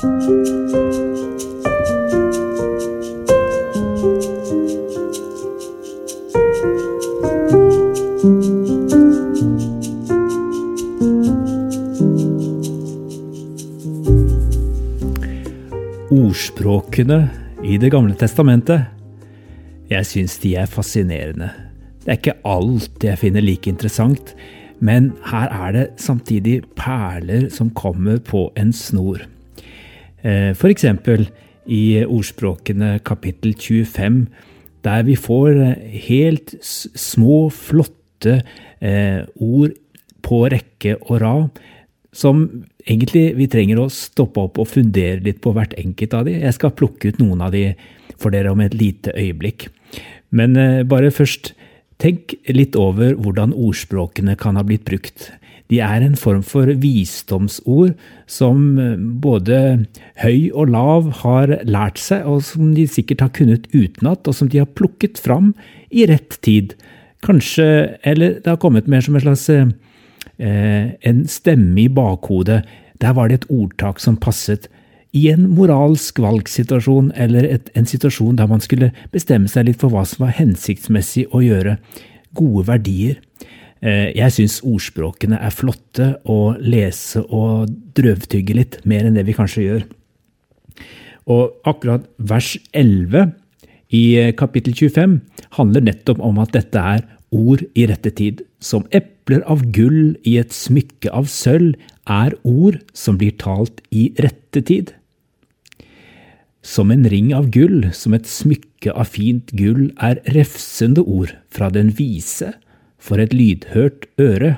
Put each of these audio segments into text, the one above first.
Ordspråkene i Det gamle testamentet. Jeg syns de er fascinerende. Det er ikke alt jeg finner like interessant, men her er det samtidig perler som kommer på en snor. Eh, eksempel i ordspråkene kapittel 25, der vi får helt små, flotte eh, ord på rekke og rad som egentlig vi trenger å stoppe opp og fundere litt på hvert enkelt av de. Jeg skal plukke ut noen av de for dere om et lite øyeblikk. Men eh, bare først, tenk litt over hvordan ordspråkene kan ha blitt brukt. De er en form for visdomsord som eh, både høy og lav har lært seg, og som de sikkert har kunnet utenat, og som de har plukket fram i rett tid. Kanskje, eller det har kommet mer som en slags eh, en stemme i bakhodet. Der var det et ordtak som passet i en moralsk valgsituasjon, eller et, en situasjon der man skulle bestemme seg litt for hva som var hensiktsmessig å gjøre. Gode verdier. Eh, jeg syns ordspråkene er flotte å lese og drøvtygge litt, mer enn det vi kanskje gjør. Og akkurat vers 11 i eh, kapittel 25 handler nettopp om at dette er ord i rette tid. Som epler av gull i et smykke av sølv er ord som blir talt i rette tid. Som en ring av gull, som et smykke av fint gull, er refsende ord fra den vise for et lydhørt øre.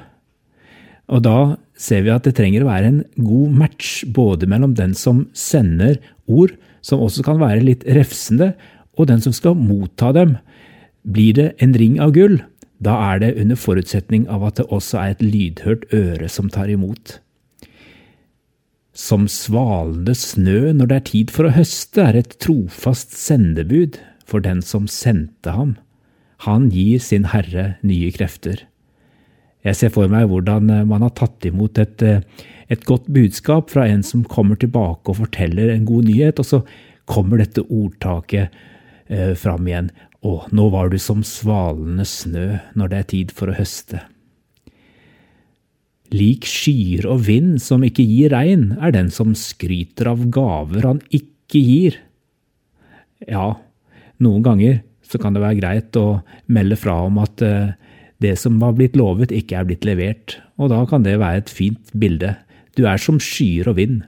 Og da ser vi at det trenger å være en god match både mellom den som sender ord, som også kan være litt refsende, og den som skal motta dem. Blir det en ring av gull, da er det under forutsetning av at det også er et lydhørt øre som tar imot. Som svalende snø når det er tid for å høste, er et trofast sendebud for den som sendte ham. Han gir sin herre nye krefter. Jeg ser for meg hvordan man har tatt imot et, et godt budskap fra en som kommer tilbake og forteller en god nyhet, og så kommer dette ordtaket eh, fram igjen. Å, nå var du som svalende snø når det er tid for å høste. Lik skyer og vind som ikke gir regn, er den som skryter av gaver han ikke gir. Ja, noen ganger så kan det være greit å melde fra om at eh, det som var blitt lovet, ikke er blitt levert, og da kan det være et fint bilde. Du er som skyer og vind,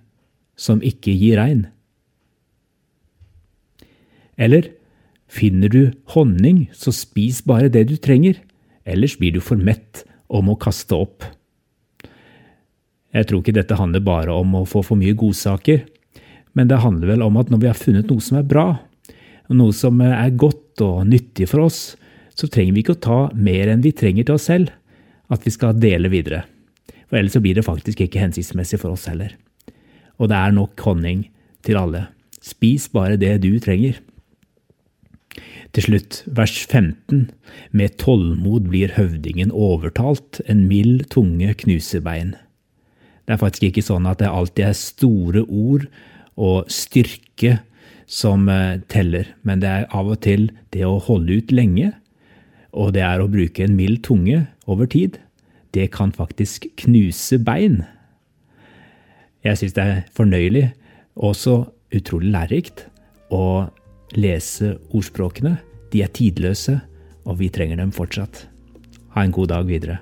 som ikke gir regn. Eller Finner du honning, så spis bare det du trenger, ellers blir du for mett og må kaste opp. Jeg tror ikke dette handler bare om å få for mye godsaker, men det handler vel om at når vi har funnet noe som er bra, noe som er godt og nyttig for oss, så trenger vi ikke å ta mer enn vi trenger til oss selv, at vi skal dele videre. For ellers blir det faktisk ikke hensiktsmessig for oss heller. Og det er nok honning til alle. Spis bare det du trenger. Til slutt, vers 15. Med tålmod blir høvdingen overtalt, en mild tunge knuser bein. Det er faktisk ikke sånn at det alltid er store ord og styrke som eh, teller, men det er av og til det å holde ut lenge, og det er å bruke en mild tunge over tid. Det kan faktisk knuse bein. Jeg syns det er fornøyelig, og også utrolig lærerikt, å lese ordspråkene. De er tidløse, og vi trenger dem fortsatt. Ha en god dag videre.